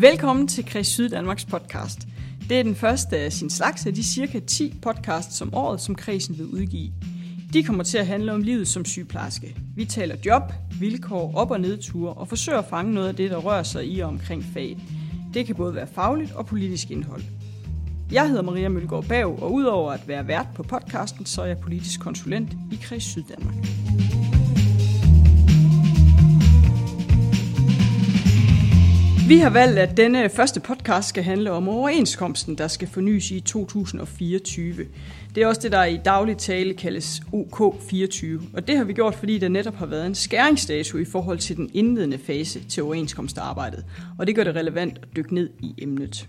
Velkommen til Kreds Syddanmarks podcast. Det er den første af sin slags af de cirka 10 podcasts om året, som kredsen vil udgive. De kommer til at handle om livet som sygeplejerske. Vi taler job, vilkår, op- og nedture og forsøger at fange noget af det, der rører sig i og omkring faget. Det kan både være fagligt og politisk indhold. Jeg hedder Maria Mølgaard Bav, og udover at være vært på podcasten, så er jeg politisk konsulent i Kreds Syddanmark. Vi har valgt, at denne første podcast skal handle om overenskomsten, der skal fornyes i 2024. Det er også det, der i daglig tale kaldes OK24, og det har vi gjort, fordi der netop har været en skæringsdato i forhold til den indledende fase til overenskomstarbejdet, og det gør det relevant at dykke ned i emnet.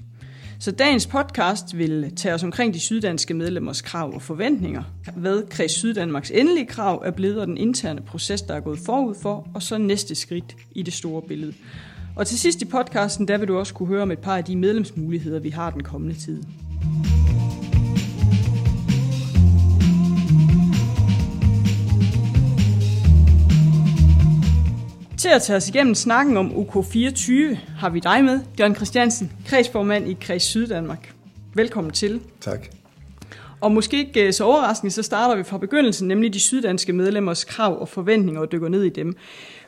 Så dagens podcast vil tage os omkring de syddanske medlemmers krav og forventninger, hvad Kreds Syddanmarks endelige krav er blevet og den interne proces, der er gået forud for, og så næste skridt i det store billede. Og til sidst i podcasten, der vil du også kunne høre om et par af de medlemsmuligheder, vi har den kommende tid. Til at tage os igennem snakken om OK24 har vi dig med, Jørgen Christiansen, kredsformand i Kreds Syddanmark. Velkommen til. Tak. Og måske ikke øh, så overraskende, så starter vi fra begyndelsen, nemlig de syddanske medlemmers krav og forventninger og dykker ned i dem.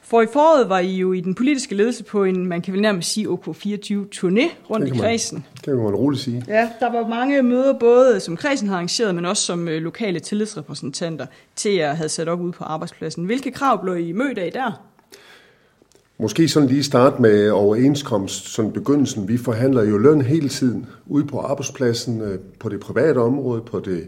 For i foråret var I jo i den politiske ledelse på en, man kan vel nærmest sige, OK24-turné rundt i kredsen. Det kan man roligt sige. Ja, der var mange møder, både som kredsen har arrangeret, men også som øh, lokale tillidsrepræsentanter til at have sat op ude på arbejdspladsen. Hvilke krav blev I mødt af der? Måske sådan lige starte med overenskomst, sådan begyndelsen. Vi forhandler jo løn hele tiden ude på arbejdspladsen, øh, på det private område, på det,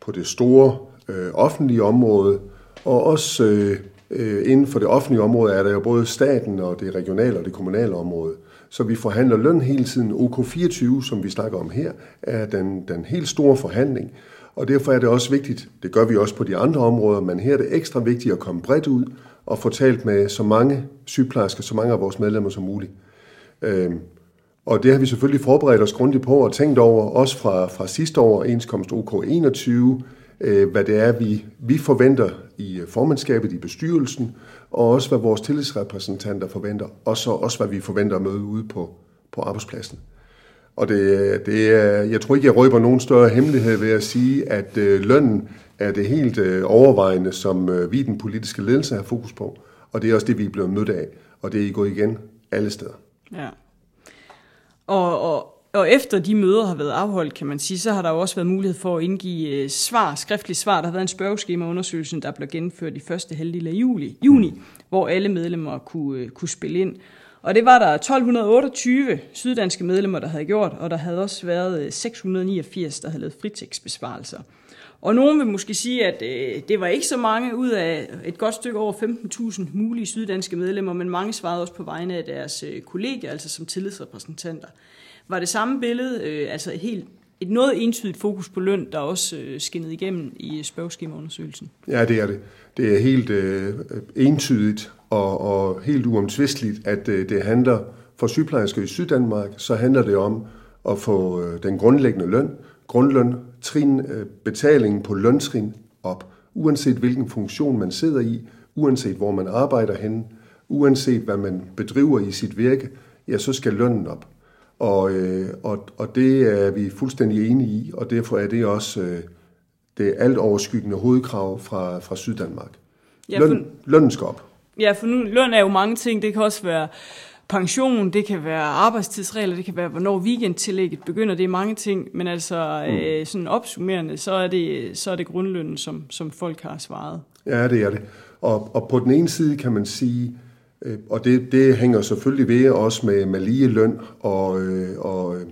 på det store øh, offentlige område, og også øh, øh, inden for det offentlige område er der jo både staten og det regionale og det kommunale område. Så vi forhandler løn hele tiden. OK24, som vi snakker om her, er den, den helt store forhandling. Og derfor er det også vigtigt, det gør vi også på de andre områder, men her er det ekstra vigtigt at komme bredt ud og få talt med så mange sygeplejersker, så mange af vores medlemmer som muligt. Øhm, og det har vi selvfølgelig forberedt os grundigt på og tænkt over, også fra, fra sidste år, enskomst OK21, øh, hvad det er, vi, vi forventer i øh, formandskabet, i bestyrelsen, og også hvad vores tillidsrepræsentanter forventer, og så også hvad vi forventer at møde ude på, på arbejdspladsen. Og det, det er, jeg tror ikke, jeg røber nogen større hemmelighed ved at sige, at øh, lønnen er det helt øh, overvejende, som øh, vi den politiske ledelse har fokus på. Og det er også det, vi er blevet mødt af. Og det er I gået igen alle steder. Ja. Og, og, og efter de møder har været afholdt, kan man sige, så har der jo også været mulighed for at indgive øh, svar, skriftlige svar. Der har været en spørgeskemaundersøgelse, der blev gennemført i første halvdel af juli, juni, mm. hvor alle medlemmer kunne, øh, kunne spille ind. Og det var der 1228 syddanske medlemmer, der havde gjort, og der havde også været øh, 689, der havde lavet fritekstbesvarelser. Og nogen vil måske sige, at øh, det var ikke så mange ud af et godt stykke over 15.000 mulige syddanske medlemmer, men mange svarede også på vegne af deres øh, kolleger, altså som tillidsrepræsentanter. Var det samme billede, øh, altså et helt et noget entydigt fokus på løn, der også øh, skinnede igennem i spørgeskemaundersøgelsen? Ja, det er det. Det er helt øh, entydigt og, og helt uomtvisteligt, at øh, det handler for sygeplejersker i Syddanmark, så handler det om at få øh, den grundlæggende løn, grundløn, trin, øh, betalingen på løntrin op, uanset hvilken funktion man sidder i, uanset hvor man arbejder hen, uanset hvad man bedriver i sit virke, ja, så skal lønnen op. Og, øh, og, og det er vi fuldstændig enige i, og derfor er det også øh, det alt overskyggende hovedkrav fra, fra Syddanmark. Ja, for, Løn, lønnen skal op. Ja, for nu, løn er jo mange ting. Det kan også være pension, det kan være arbejdstidsregler, det kan være, hvornår weekendtillægget begynder, det er mange ting, men altså mm. øh, sådan opsummerende, så er det, så er det grundlønnen, som, som folk har svaret. Ja, det er det. Og, og på den ene side kan man sige, øh, og det, det hænger selvfølgelig ved også med, med lige løn og, øh, og øh,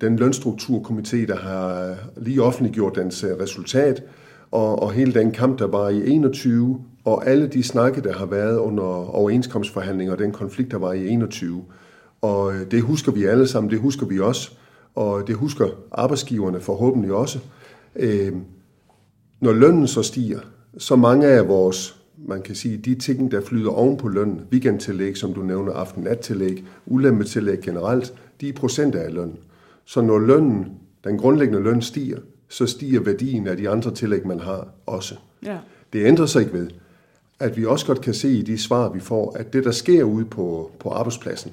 den lønstrukturkomité, der har lige offentliggjort dens øh, resultat, og, og hele den kamp, der var i 21, og alle de snakke, der har været under overenskomstforhandlinger, og den konflikt, der var i 21. Og øh, det husker vi alle sammen, det husker vi også, og det husker arbejdsgiverne forhåbentlig også. Øh, når lønnen så stiger, så mange af vores, man kan sige, de ting, der flyder oven på lønnen, weekendtillæg, som du nævner, aften-nat-tillæg, ulemmetillæg generelt, de er procenter af lønnen. Så når lønnen, den grundlæggende løn stiger, så stiger værdien af de andre tillæg, man har også. Ja. Det ændrer sig ikke ved, at vi også godt kan se i de svar, vi får, at det, der sker ude på, på arbejdspladsen,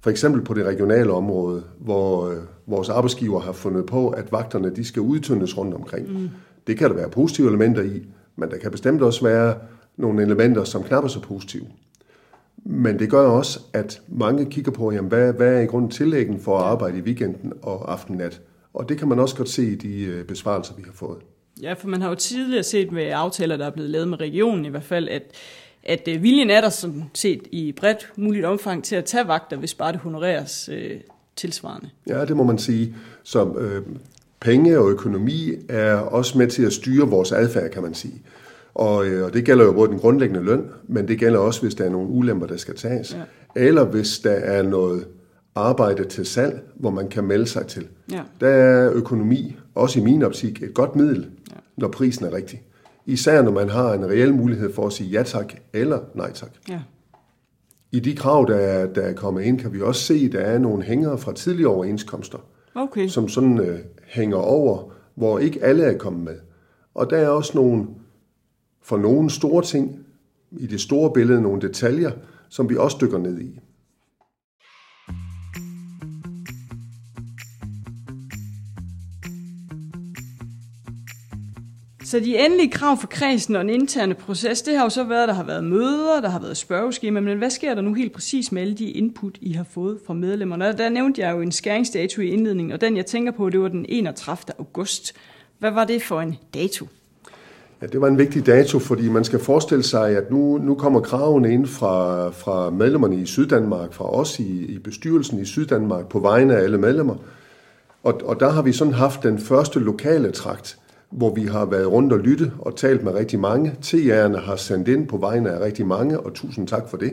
For eksempel på det regionale område, hvor øh, vores arbejdsgiver har fundet på, at vagterne de skal udtyndes rundt omkring. Mm. Det kan der være positive elementer i, men der kan bestemt også være nogle elementer, som knap er så positive. Men det gør også, at mange kigger på, jamen, hvad, hvad er i grunden tillæggen for at arbejde i weekenden og aftennat. Og det kan man også godt se i de øh, besvarelser, vi har fået. Ja, for man har jo tidligere set med aftaler, der er blevet lavet med regionen i hvert fald, at, at øh, viljen er der sådan set i bredt muligt omfang til at tage vagter, hvis bare det honoreres øh, tilsvarende. Ja, det må man sige. Så øh, penge og økonomi er også med til at styre vores adfærd, kan man sige. Og, øh, og det gælder jo både den grundlæggende løn, men det gælder også, hvis der er nogle ulemper, der skal tages. Ja. Eller hvis der er noget arbejde til salg, hvor man kan melde sig til. Ja. Der er økonomi, også i min optik, et godt middel, ja. når prisen er rigtig. Især når man har en reel mulighed for at sige ja tak eller nej tak. Ja. I de krav, der er, der er kommet ind, kan vi også se, at der er nogle hængere fra tidligere overenskomster, okay. som sådan øh, hænger over, hvor ikke alle er kommet med. Og der er også nogle, for nogle store ting, i det store billede, nogle detaljer, som vi også dykker ned i. Så de endelige krav for kredsen og den interne proces, det har jo så været, at der har været møder, der har været spørgeskema, men hvad sker der nu helt præcis med alle de input, I har fået fra medlemmerne? Der nævnte jeg jo en skæringsdato i indledningen, og den jeg tænker på, det var den 31. august. Hvad var det for en dato? Ja, det var en vigtig dato, fordi man skal forestille sig, at nu, nu kommer kravene ind fra, fra medlemmerne i Syddanmark, fra os i, i bestyrelsen i Syddanmark, på vegne af alle medlemmer. Og, og der har vi sådan haft den første lokale trakt, hvor vi har været rundt og lytte og talt med rigtig mange. TR'erne har sendt ind på vegne af rigtig mange, og tusind tak for det.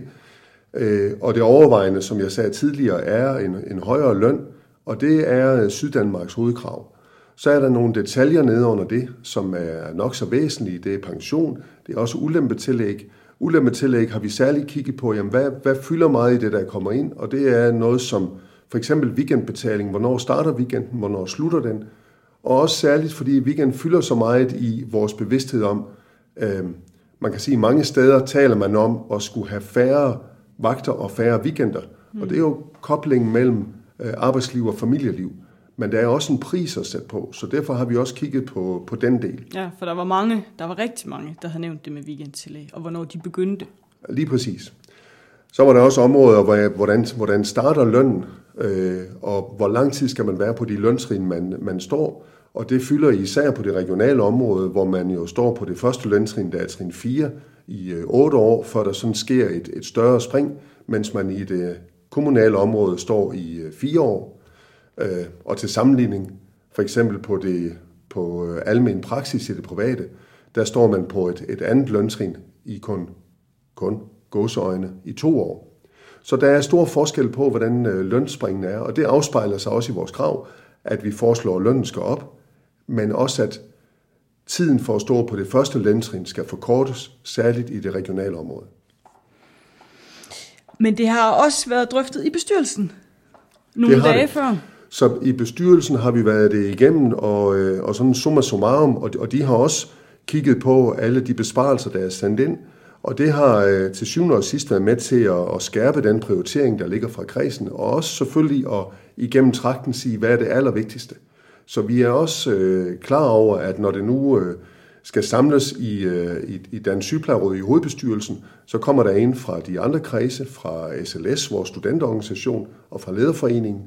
Øh, og det overvejende, som jeg sagde tidligere, er en, en højere løn, og det er Syddanmarks hovedkrav. Så er der nogle detaljer nede under det, som er nok så væsentlige. Det er pension, det er også ulempetillæg. Ulempetillæg har vi særligt kigget på, jamen hvad, hvad fylder meget i det, der kommer ind, og det er noget som for eksempel weekendbetaling. Hvornår starter weekenden, hvornår slutter den? Og også særligt, fordi weekend fylder så meget i vores bevidsthed om, øh, man kan sige, mange steder taler man om at skulle have færre vagter og færre weekender. Mm. Og det er jo koblingen mellem øh, arbejdsliv og familieliv. Men der er også en pris at sætte på, så derfor har vi også kigget på, på den del. Ja, for der var mange, der var rigtig mange, der havde nævnt det med weekendtillæg, og hvornår de begyndte. Lige præcis. Så var der også områder, hvor, hvordan, hvordan starter lønnen, øh, og hvor lang tid skal man være på de løntrin, man, man står. Og det fylder især på det regionale område, hvor man jo står på det første løntrin, der er trin 4, i øh, otte 8 år, før der sådan sker et, et større spring, mens man i det øh, kommunale område står i øh, fire 4 år. Og til sammenligning, for eksempel på, det, på almen praksis i det private, der står man på et, et andet løntrin i kun, kun gåseøjne i to år. Så der er stor forskel på, hvordan lønspringene lønspringen er, og det afspejler sig også i vores krav, at vi foreslår, at lønnen skal op, men også at tiden for at stå på det første løntrin skal forkortes, særligt i det regionale område. Men det har også været drøftet i bestyrelsen nogle dage det. før. Så i bestyrelsen har vi været det igennem, og, øh, og sådan summa summarum, og, og de har også kigget på alle de besparelser, der er sendt ind, og det har øh, til syvende og sidst været med til at, at skærpe den prioritering, der ligger fra kredsen, og også selvfølgelig at igennem trakten sige, hvad er det allervigtigste. Så vi er også øh, klar over, at når det nu øh, skal samles i, øh, i, i Dansk Sygeplejeråd i hovedbestyrelsen, så kommer der en fra de andre kredse, fra SLS, vores studenterorganisation, og fra Lederforeningen.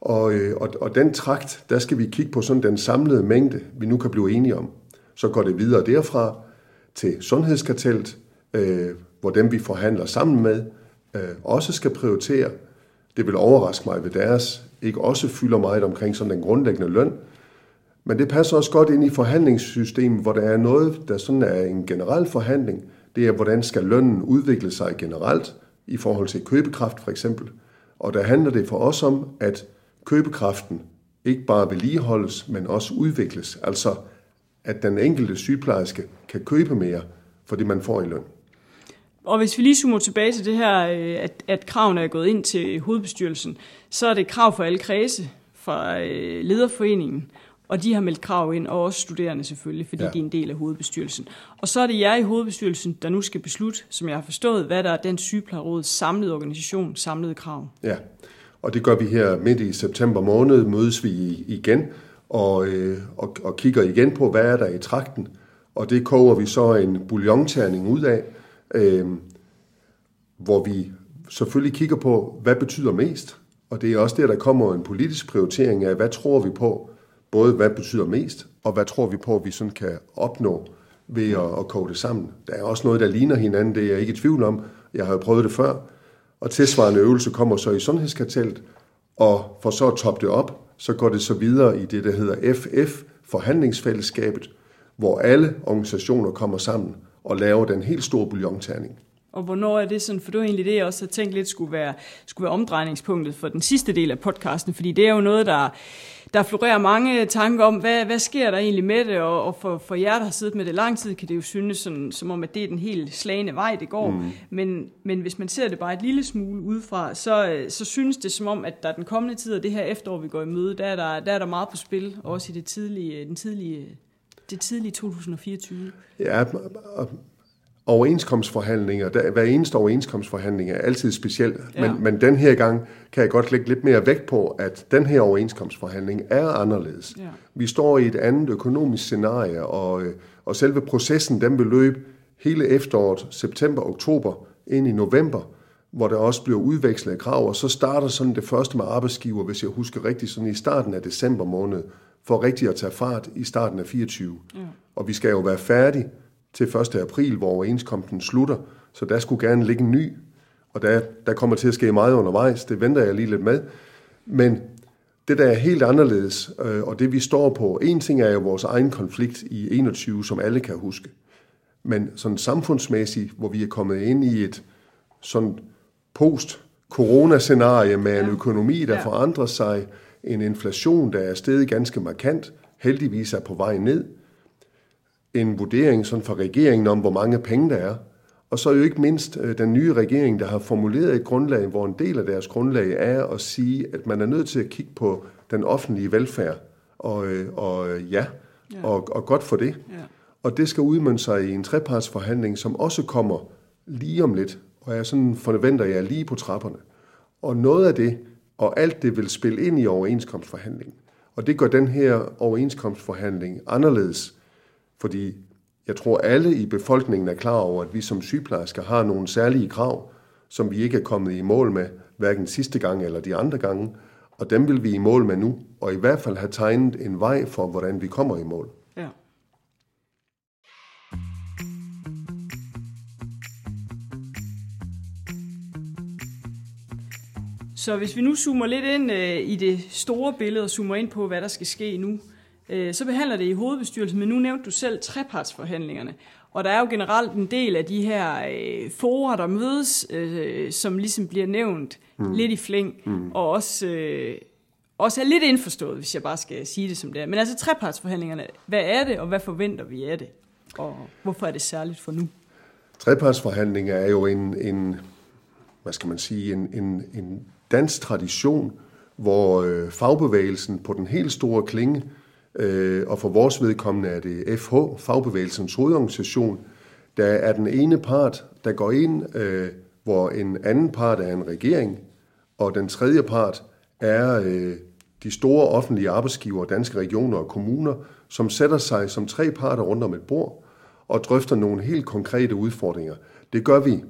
Og, øh, og, og den trakt, der skal vi kigge på sådan den samlede mængde, vi nu kan blive enige om. Så går det videre derfra til Sundhedskartellet, øh, hvor dem vi forhandler sammen med, øh, også skal prioritere. Det vil overraske mig ved deres ikke også fylder meget omkring sådan den grundlæggende løn. Men det passer også godt ind i forhandlingssystemet, hvor der er noget, der sådan er en generel forhandling. Det er, hvordan skal lønnen udvikle sig generelt i forhold til købekraft for eksempel. Og der handler det for os om, at købekraften ikke bare vedligeholdes, men også udvikles. Altså, at den enkelte sygeplejerske kan købe mere for det, man får i løn. Og hvis vi lige zoomer tilbage til det her, øh, at, at kravene er gået ind til hovedbestyrelsen, så er det krav for alle kredse fra øh, lederforeningen, og de har meldt krav ind, og også studerende selvfølgelig, fordi ja. de er en del af hovedbestyrelsen. Og så er det jer i hovedbestyrelsen, der nu skal beslutte, som jeg har forstået, hvad der er den sygeplejeråds samlede organisation, samlede krav. Ja, Og det gør vi her midt i september måned, mødes vi igen og, øh, og, og kigger igen på, hvad er der i trakten. Og det koger vi så en bouillonterning ud af, øh, hvor vi selvfølgelig kigger på, hvad betyder mest. Og det er også der, der kommer en politisk prioritering af, hvad tror vi på, både hvad betyder mest, og hvad tror vi på, at vi sådan kan opnå ved at, at koge det sammen. Der er også noget, der ligner hinanden, det er jeg ikke i tvivl om. Jeg har jo prøvet det før. Og tilsvarende øvelse kommer så i sundhedskartellet, og for så at toppe det op, så går det så videre i det, der hedder FF, forhandlingsfællesskabet, hvor alle organisationer kommer sammen og laver den helt store bouillonterning. Og hvornår er det sådan, for det var egentlig det, jeg også havde tænkt lidt skulle være, skulle være omdrejningspunktet for den sidste del af podcasten, fordi det er jo noget, der, der florerer mange tanker om, hvad, hvad sker der egentlig med det, og, og for, for jer, der har siddet med det lang tid, kan det jo synes sådan, som om, at det er den helt slagende vej, det går. Mm. Men, men hvis man ser det bare et lille smule udefra, så, så synes det som om, at der den kommende tid, og det her efterår, vi går i møde, der er der, der, er der meget på spil, også i det tidlige, den tidlige, det tidlige 2024. Ja, overenskomstforhandlinger, der, hver eneste overenskomstforhandling er altid speciel, ja. men, men den her gang kan jeg godt lægge lidt mere vægt på, at den her overenskomstforhandling er anderledes. Ja. Vi står i et andet økonomisk scenarie, og, og selve processen, den vil løbe hele efteråret, september, oktober, ind i november, hvor der også bliver udvekslet krav, og så starter sådan det første med arbejdsgiver, hvis jeg husker rigtigt, sådan i starten af december måned, for rigtigt at tage fart i starten af 24. Ja. Og vi skal jo være færdige til 1. april, hvor overenskomsten slutter, så der skulle gerne ligge en ny, og der, der kommer til at ske meget undervejs, det venter jeg lige lidt med. Men det, der er helt anderledes, øh, og det vi står på, en ting er jo vores egen konflikt i 21, som alle kan huske. Men sådan samfundsmæssigt, hvor vi er kommet ind i et sådan post-corona-scenarie med en økonomi, der ja. forandrer sig, en inflation, der er steget ganske markant, heldigvis er på vej ned, en vurdering sådan fra regeringen om, hvor mange penge der er. Og så jo ikke mindst øh, den nye regering, der har formuleret et grundlag, hvor en del af deres grundlag er at sige, at man er nødt til at kigge på den offentlige velfærd. Og, øh, og øh, ja, ja. Og, og godt for det. Ja. Og det skal udmønte sig i en trepartsforhandling, som også kommer lige om lidt. Og jeg sådan forventer jeg lige på trapperne. Og noget af det, og alt det vil spille ind i overenskomstforhandlingen. Og det gør den her overenskomstforhandling anderledes, fordi jeg tror, alle i befolkningen er klar over, at vi som sygeplejersker har nogle særlige krav, som vi ikke er kommet i mål med, hverken sidste gang eller de andre gange. Og dem vil vi i mål med nu, og i hvert fald have tegnet en vej for, hvordan vi kommer i mål. Så hvis vi nu zoomer lidt ind øh, i det store billede og zoomer ind på, hvad der skal ske nu, øh, så behandler det i hovedbestyrelsen, men nu nævnte du selv trepartsforhandlingerne. Og der er jo generelt en del af de her øh, forer, der mødes, øh, som ligesom bliver nævnt mm. lidt i flæng, mm. og også, øh, også er lidt indforstået, hvis jeg bare skal sige det som det er. Men altså trepartsforhandlingerne, hvad er det, og hvad forventer vi af det? Og hvorfor er det særligt for nu? Trepartsforhandlinger er jo en, en hvad skal man sige, en, en, en dansk tradition, hvor øh, fagbevægelsen på den helt store klinge Øh, og for vores vedkommende er det FH, Fagbevægelsens hovedorganisation, der er den ene part, der går ind, øh, hvor en anden part er en regering, og den tredje part er øh, de store offentlige arbejdsgiver, danske regioner og kommuner, som sætter sig som tre parter rundt om et bord og drøfter nogle helt konkrete udfordringer. Det gør vi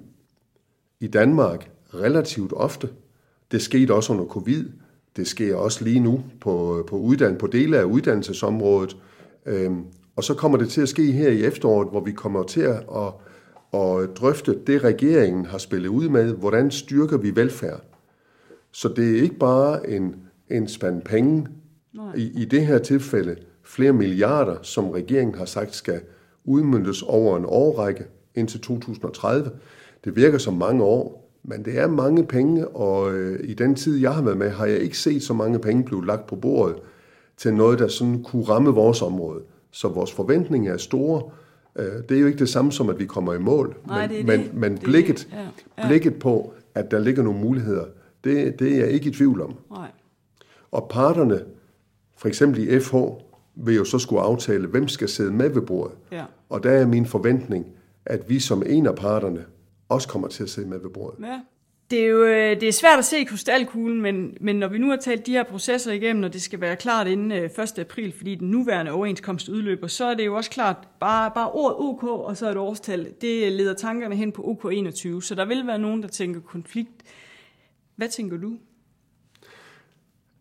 i Danmark relativt ofte. Det skete også under covid, det sker også lige nu på, på, uddan, på dele af uddannelsesområdet. Øhm, og så kommer det til at ske her i efteråret, hvor vi kommer til at, at, at drøfte det, regeringen har spillet ud med. Hvordan styrker vi velfærd? Så det er ikke bare en, en spand penge. I, I det her tilfælde flere milliarder, som regeringen har sagt skal udmyndtes over en årrække indtil 2030. Det virker som mange år, men det er mange penge, og øh, i den tid, jeg har været med, har jeg ikke set så mange penge blive lagt på bordet til noget, der sådan kunne ramme vores område. Så vores forventninger er store. Øh, det er jo ikke det samme som, at vi kommer i mål. Nej, men, det men, det. men det blikket, ja. Ja. blikket på, at der ligger nogle muligheder, det, det er jeg ikke i tvivl om. Nej. Og parterne, for eksempel i FH, vil jo så skulle aftale, hvem skal sidde med ved bordet. Ja. Og der er min forventning, at vi som en af parterne også kommer til at sidde med ved bordet. Ja. det er jo øh, det er svært at se i krystalkuglen, men, men når vi nu har talt de her processer igennem, og det skal være klart inden øh, 1. April, fordi den nuværende overenskomst udløber, så er det jo også klart, bare, bare ordet OK og så et årstal, det leder tankerne hen på OK21, så der vil være nogen, der tænker konflikt. Hvad tænker du?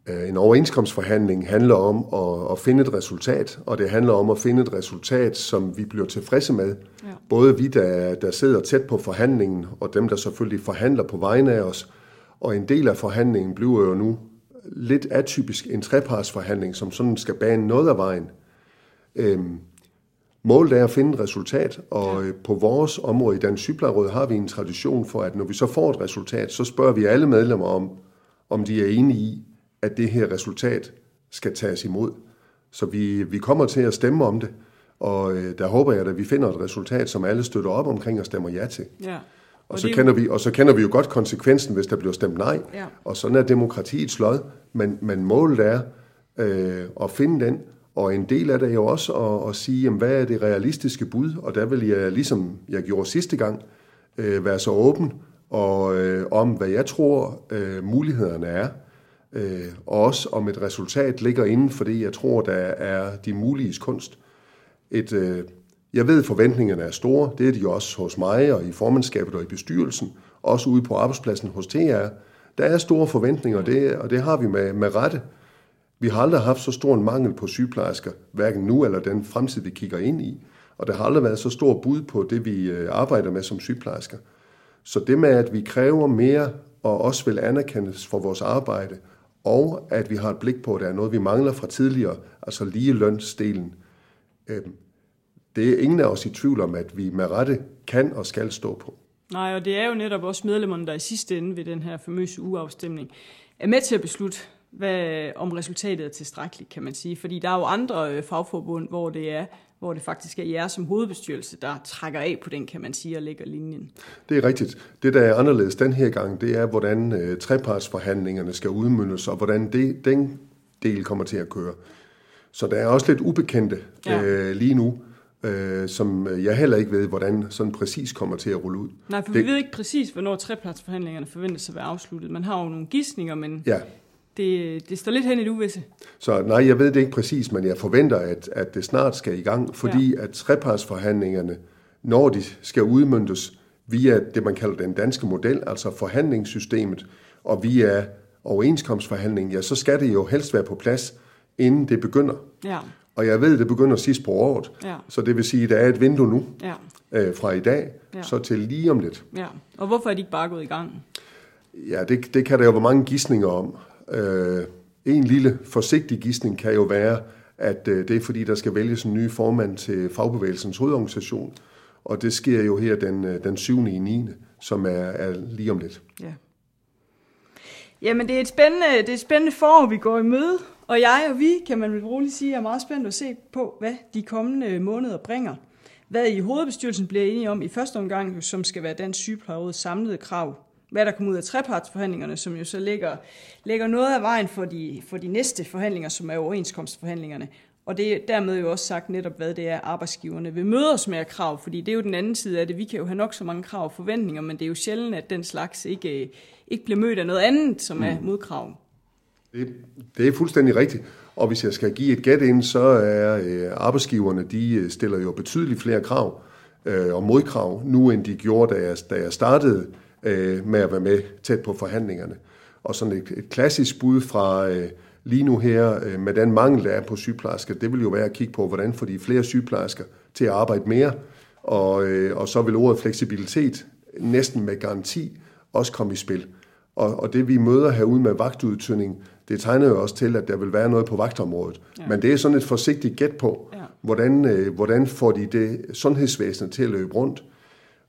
Øh, en overenskomstforhandling handler om at, at finde et resultat, og det handler om at finde et resultat, som vi bliver tilfredse med. Ja. Både vi, der, der sidder tæt på forhandlingen, og dem, der selvfølgelig forhandler på vegne af os. Og en del af forhandlingen bliver jo nu lidt atypisk en trepartsforhandling, som sådan skal bane noget af vejen. Øhm, målet er at finde et resultat, og ja. på vores område i Dansk Sygeplejeråd har vi en tradition for, at når vi så får et resultat, så spørger vi alle medlemmer om, om de er enige i, at det her resultat skal tages imod. Så vi, vi kommer til at stemme om det, og øh, der håber jeg, at vi finder et resultat, som alle støtter op omkring og stemmer ja til. Ja. Og, så kender vi, og så kender vi jo godt konsekvensen, hvis der bliver stemt nej. Ja. Og sådan er demokratiet slået. Men, men målet er øh, at finde den, og en del af det er jo også at, at sige, jamen, hvad er det realistiske bud? Og der vil jeg, ligesom jeg gjorde sidste gang, øh, være så åben og, øh, om, hvad jeg tror øh, mulighederne er øh, og også om et resultat ligger inden for det, jeg tror, der er de mulige kunst. Et, øh, jeg ved, at forventningerne er store. Det er de også hos mig og i formandskabet og i bestyrelsen. Også ude på arbejdspladsen hos TR. Der er store forventninger, og det, og det har vi med, med rette. Vi har aldrig haft så stor en mangel på sygeplejersker, hverken nu eller den fremtid, vi kigger ind i. Og der har aldrig været så stor bud på det, vi øh, arbejder med som sygeplejersker. Så det med, at vi kræver mere og også vil anerkendes for vores arbejde – og at vi har et blik på, at der er noget, vi mangler fra tidligere, altså lige lønsdelen. Øhm, det er ingen af os i tvivl om, at vi med rette kan og skal stå på. Nej, og det er jo netop også medlemmerne, der i sidste ende ved den her famøse uafstemning er med til at beslutte, hvad, om resultatet er tilstrækkeligt, kan man sige. Fordi der er jo andre øh, fagforbund, hvor det er hvor det faktisk er jer som hovedbestyrelse, der trækker af på den, kan man sige, og lægger linjen. Det er rigtigt. Det, der er anderledes den her gang, det er, hvordan øh, trepartsforhandlingerne skal udmyndes, og hvordan det, den del kommer til at køre. Så der er også lidt ubekendte ja. øh, lige nu, øh, som jeg heller ikke ved, hvordan sådan præcis kommer til at rulle ud. Nej, for det, vi ved ikke præcis, hvornår trepartsforhandlingerne forventes at være afsluttet. Man har jo nogle gissninger, men ja det, det står lidt hen i det uvisse. Så nej, jeg ved det ikke præcis, men jeg forventer, at, at det snart skal i gang, fordi ja. at trepartsforhandlingerne, når de skal udmyndtes via det, man kalder den danske model, altså forhandlingssystemet, og via overenskomstforhandling, ja, så skal det jo helst være på plads, inden det begynder. Ja. Og jeg ved, det begynder sidst på året, ja. så det vil sige, at der er et vindue nu, ja. øh, fra i dag, ja. så til lige om lidt. Ja. Og hvorfor er de ikke bare gået i gang? Ja, det, det kan der jo være mange gissninger om. Øh, en lille forsigtig gissning kan jo være, at øh, det er fordi, der skal vælges en ny formand til fagbevægelsens hovedorganisation, og det sker jo her den, øh, den 7. i 9., som er, er lige om lidt. Ja. Jamen, det er et spændende, det er et spændende forår, vi går i møde, og jeg og vi, kan man vel roligt sige, er meget spændt at se på, hvad de kommende måneder bringer. Hvad i hovedbestyrelsen bliver enige om i første omgang, som skal være Dansk Sygeplejeråds samlede krav hvad der kommer ud af trepartsforhandlingerne, som jo så lægger, lægger noget af vejen for de, for de næste forhandlinger, som er overenskomstforhandlingerne. Og det er dermed jo også sagt netop, hvad det er, arbejdsgiverne vil møde os med af krav, fordi det er jo den anden side af det. Vi kan jo have nok så mange krav og forventninger, men det er jo sjældent, at den slags ikke, ikke bliver mødt af noget andet, som er mm. modkrav. Det, det er fuldstændig rigtigt. Og hvis jeg skal give et gæt ind, så er øh, arbejdsgiverne, de øh, stiller jo betydeligt flere krav øh, og modkrav nu, end de gjorde, da jeg, da jeg startede øh, med at være med tæt på forhandlingerne. Og sådan et, et klassisk bud fra øh, lige nu her, øh, med den mangel, der er på sygeplejersker, det vil jo være at kigge på, hvordan får de flere sygeplejersker til at arbejde mere, og, øh, og så vil ordet fleksibilitet næsten med garanti også komme i spil. Og, og det vi møder herude med vagtudtønding, det tegner jo også til, at der vil være noget på vagtområdet. Ja. Men det er sådan et forsigtigt gæt på, ja. hvordan, øh, hvordan får de det sundhedsvæsen til at løbe rundt,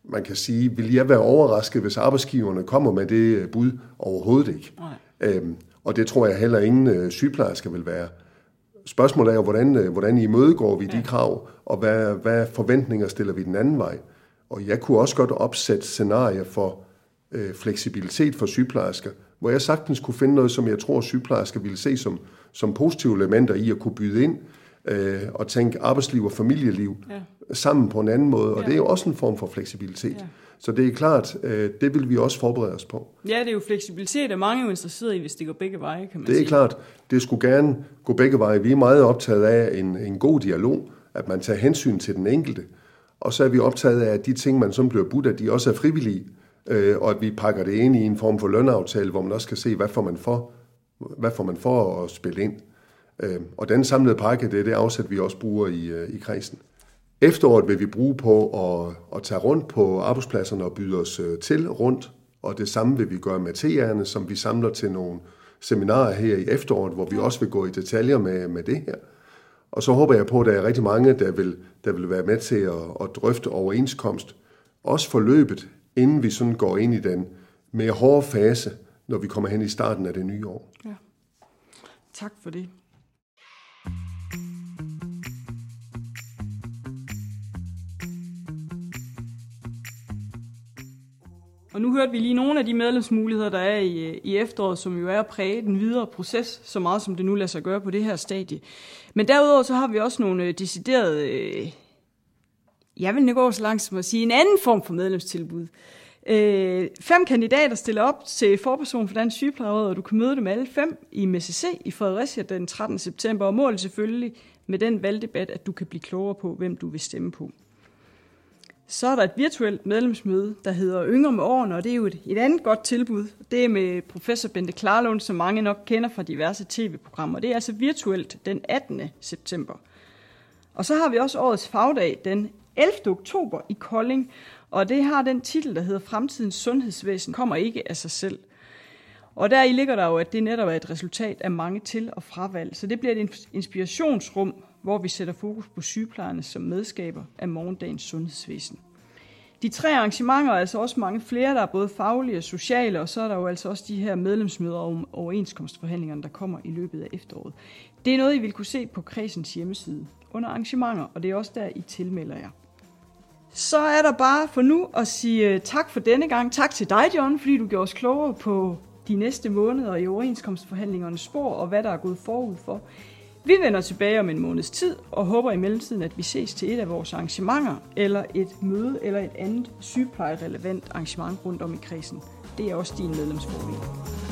man kan sige, vil jeg være overrasket, hvis arbejdsgiverne kommer med det bud? Overhovedet ikke. Nej. Øhm, og det tror jeg heller ingen øh, sygeplejersker vil være. Spørgsmålet er jo, hvordan, øh, hvordan imødegår vi ja. de krav, og hvad, hvad forventninger stiller vi den anden vej? Og jeg kunne også godt opsætte scenarier for øh, fleksibilitet for sygeplejersker, hvor jeg sagtens kunne finde noget, som jeg tror, sygeplejersker ville se som, som positive elementer i at kunne byde ind. Øh, og tænke arbejdsliv og familieliv ja. sammen på en anden måde, og ja. det er jo også en form for fleksibilitet. Ja. Så det er klart, øh, det vil vi også forberede os på. Ja, det er jo fleksibilitet, og mange er jo interesseret i, hvis det går begge veje, kan man Det er sige. klart, det skulle gerne gå begge veje. Vi er meget optaget af en, en god dialog, at man tager hensyn til den enkelte, og så er vi optaget af, at de ting, man som bliver budt, at de også er frivillige, øh, og at vi pakker det ind i en form for lønaftale, hvor man også kan se, hvad får man for, hvad får man for at spille ind. Øh, og den samlede pakke, det er det afsæt, vi også bruger i, øh, i kredsen. Efteråret vil vi bruge på at, at tage rundt på arbejdspladserne og byde os øh, til rundt, og det samme vil vi gøre med TR'erne, som vi samler til nogle seminarer her i efteråret, hvor vi også vil gå i detaljer med, med det her. Og så håber jeg på, at der er rigtig mange, der vil, der vil være med til at, at drøfte overenskomst, også forløbet, inden vi sådan går ind i den mere hårde fase, når vi kommer hen i starten af det nye år. Ja. Tak for det. Nu hørte vi lige nogle af de medlemsmuligheder, der er i, i efteråret, som jo er at præge den videre proces, så meget som det nu lader sig gøre på det her stadie. Men derudover så har vi også nogle øh, deciderede, øh, jeg vil ikke gå så langt som at sige, en anden form for medlemstilbud. Øh, fem kandidater stiller op til forperson for Dansk Sygeplejeråd, og du kan møde dem alle fem i MCC i Fredericia den 13. september, og målet selvfølgelig med den valgdebat, at du kan blive klogere på, hvem du vil stemme på. Så er der et virtuelt medlemsmøde, der hedder Yngre med årene, og det er jo et, et andet godt tilbud. Det er med professor Bente Klarlund, som mange nok kender fra diverse tv-programmer. Det er altså virtuelt den 18. september. Og så har vi også årets fagdag den 11. oktober i Kolding, og det har den titel, der hedder Fremtidens sundhedsvæsen, kommer ikke af sig selv. Og der i ligger der jo, at det netop er et resultat af mange til- og fravalg. Så det bliver et inspirationsrum, hvor vi sætter fokus på sygeplejerne som medskaber af morgendagens sundhedsvæsen. De tre arrangementer er altså også mange flere, der er både faglige og sociale, og så er der jo altså også de her medlemsmøder om overenskomstforhandlingerne, der kommer i løbet af efteråret. Det er noget, I vil kunne se på kredsens hjemmeside under arrangementer, og det er også der, I tilmelder jer. Så er der bare for nu at sige øh, tak for denne gang. Tak til dig, John, fordi du gjorde os klogere på de næste måneder i overenskomstforhandlingernes spor og hvad der er gået forud for. Vi vender tilbage om en måneds tid og håber i mellemtiden, at vi ses til et af vores arrangementer, eller et møde, eller et andet sygeplejerelevant arrangement rundt om i kredsen. Det er også din medlemsfordel.